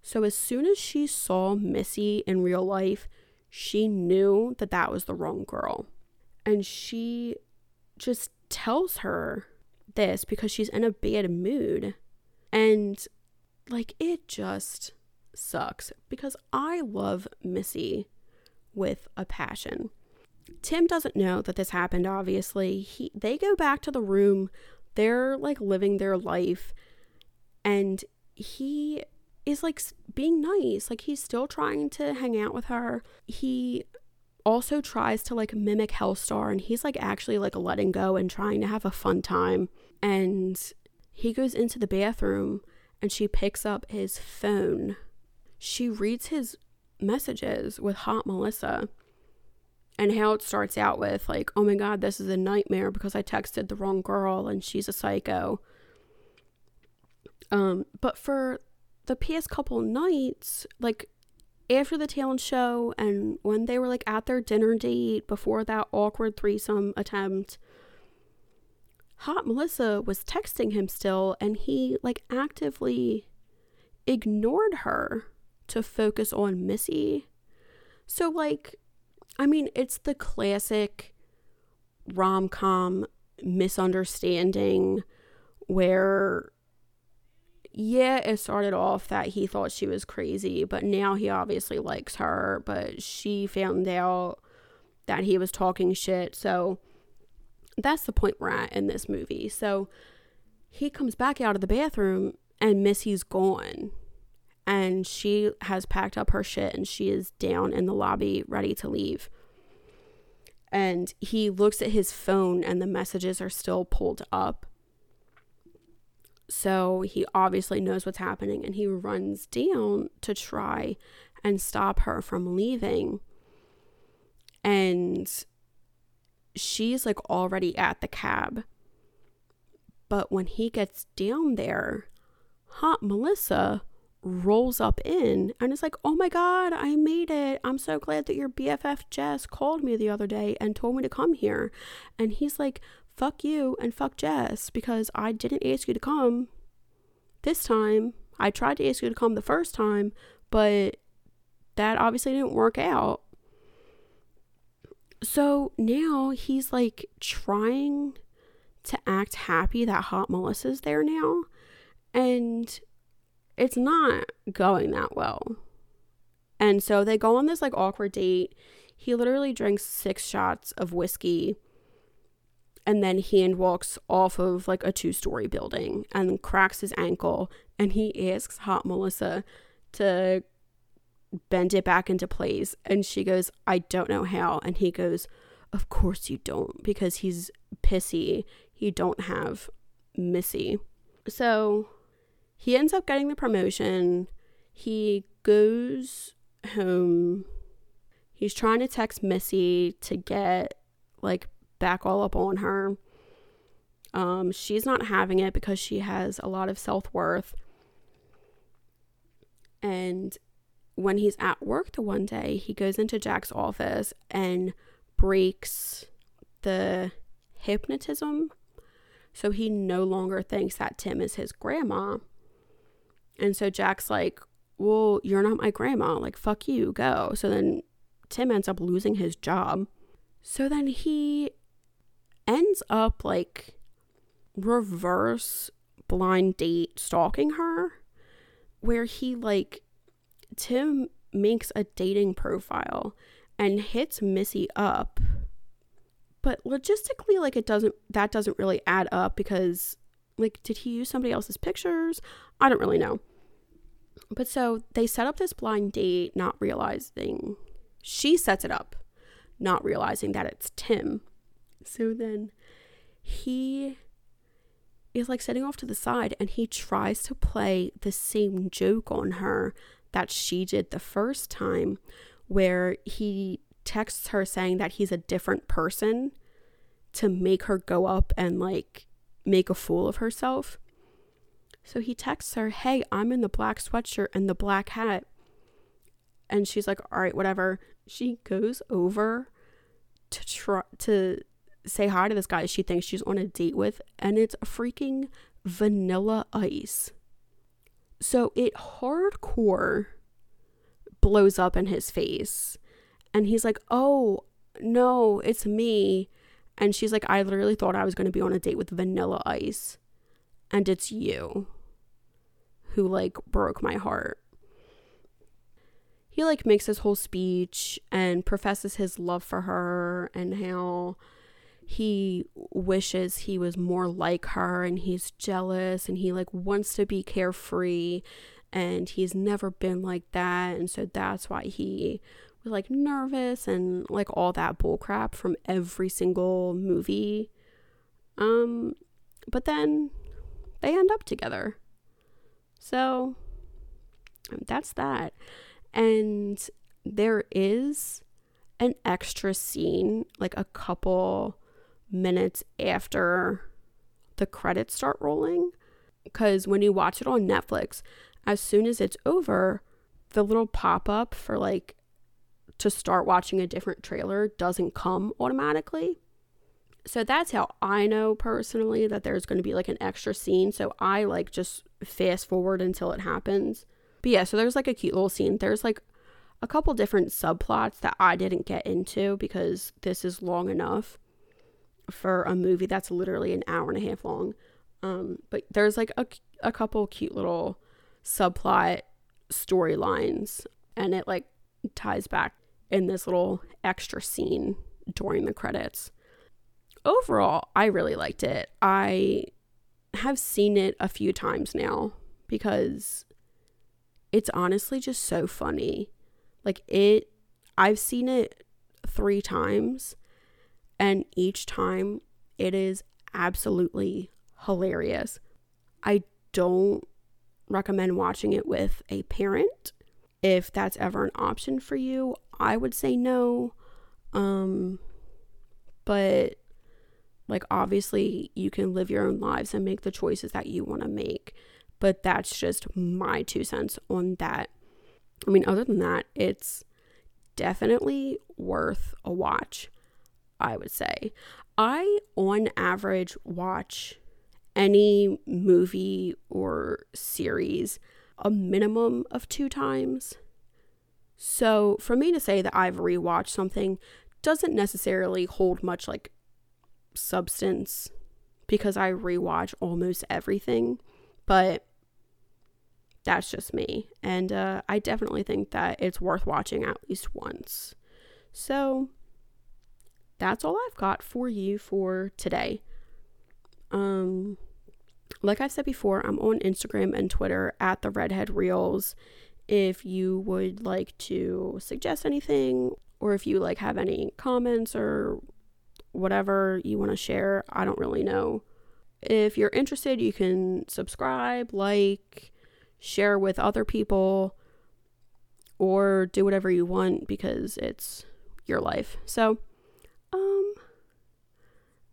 So as soon as she saw Missy in real life, she knew that that was the wrong girl. And she just tells her this because she's in a bad mood. And like it just sucks because I love Missy with a passion. Tim doesn't know that this happened obviously. He they go back to the room. They're like living their life and he is like being nice. Like he's still trying to hang out with her. He also tries to like mimic Hellstar and he's like actually like letting go and trying to have a fun time. And he goes into the bathroom and she picks up his phone she reads his messages with Hot Melissa and how it starts out with, like, oh my God, this is a nightmare because I texted the wrong girl and she's a psycho. Um, but for the past couple nights, like after the talent show and when they were like at their dinner date before that awkward threesome attempt, Hot Melissa was texting him still and he like actively ignored her to focus on Missy. So, like, I mean, it's the classic rom com misunderstanding where, yeah, it started off that he thought she was crazy, but now he obviously likes her, but she found out that he was talking shit. So, that's the point we're at in this movie. So, he comes back out of the bathroom and Missy's gone and she has packed up her shit and she is down in the lobby ready to leave. And he looks at his phone and the messages are still pulled up. So he obviously knows what's happening and he runs down to try and stop her from leaving. And she's like already at the cab. But when he gets down there, Hot Melissa rolls up in and is like, Oh my God, I made it. I'm so glad that your BFF Jess called me the other day and told me to come here. And he's like, Fuck you and fuck Jess because I didn't ask you to come this time. I tried to ask you to come the first time, but that obviously didn't work out. So now he's like trying to act happy that Hot Melissa's there now. And it's not going that well. And so they go on this like awkward date. He literally drinks six shots of whiskey and then hand walks off of like a two story building and cracks his ankle. And he asks Hot Melissa to bend it back into place. And she goes, I don't know how. And he goes, Of course you don't, because he's pissy. He don't have Missy. So he ends up getting the promotion. He goes home. He's trying to text Missy to get like back all up on her. Um, she's not having it because she has a lot of self worth. And when he's at work the one day, he goes into Jack's office and breaks the hypnotism. So he no longer thinks that Tim is his grandma. And so Jack's like, Well, you're not my grandma. Like, fuck you, go. So then Tim ends up losing his job. So then he ends up like reverse blind date stalking her, where he like, Tim makes a dating profile and hits Missy up. But logistically, like, it doesn't, that doesn't really add up because, like, did he use somebody else's pictures? I don't really know. But so they set up this blind date, not realizing she sets it up, not realizing that it's Tim. So then he is like sitting off to the side and he tries to play the same joke on her that she did the first time, where he texts her saying that he's a different person to make her go up and like make a fool of herself. So he texts her, Hey, I'm in the black sweatshirt and the black hat. And she's like, All right, whatever. She goes over to try to say hi to this guy she thinks she's on a date with, and it's a freaking vanilla ice. So it hardcore blows up in his face. And he's like, Oh, no, it's me. And she's like, I literally thought I was going to be on a date with vanilla ice and it's you who like broke my heart. He like makes his whole speech and professes his love for her and how he wishes he was more like her and he's jealous and he like wants to be carefree and he's never been like that and so that's why he was like nervous and like all that bullcrap from every single movie um but then they end up together. So that's that. And there is an extra scene, like a couple minutes after the credits start rolling. Because when you watch it on Netflix, as soon as it's over, the little pop up for like to start watching a different trailer doesn't come automatically. So that's how I know personally that there's going to be like an extra scene. So I like just fast forward until it happens. But yeah, so there's like a cute little scene. There's like a couple different subplots that I didn't get into because this is long enough for a movie that's literally an hour and a half long. Um, but there's like a, a couple cute little subplot storylines and it like ties back in this little extra scene during the credits overall, I really liked it. I have seen it a few times now because it's honestly just so funny. Like it I've seen it 3 times and each time it is absolutely hilarious. I don't recommend watching it with a parent. If that's ever an option for you, I would say no. Um, but like, obviously, you can live your own lives and make the choices that you want to make. But that's just my two cents on that. I mean, other than that, it's definitely worth a watch, I would say. I, on average, watch any movie or series a minimum of two times. So, for me to say that I've rewatched something doesn't necessarily hold much like substance because I rewatch almost everything, but that's just me. And uh, I definitely think that it's worth watching at least once. So that's all I've got for you for today. Um, like I said before, I'm on Instagram and Twitter at the Redhead Reels. If you would like to suggest anything, or if you like have any comments or whatever you want to share, I don't really know. If you're interested, you can subscribe, like, share with other people, or do whatever you want because it's your life. So, um,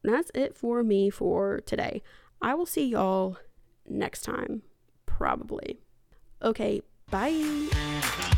that's it for me for today. I will see y'all next time, probably. Okay, bye.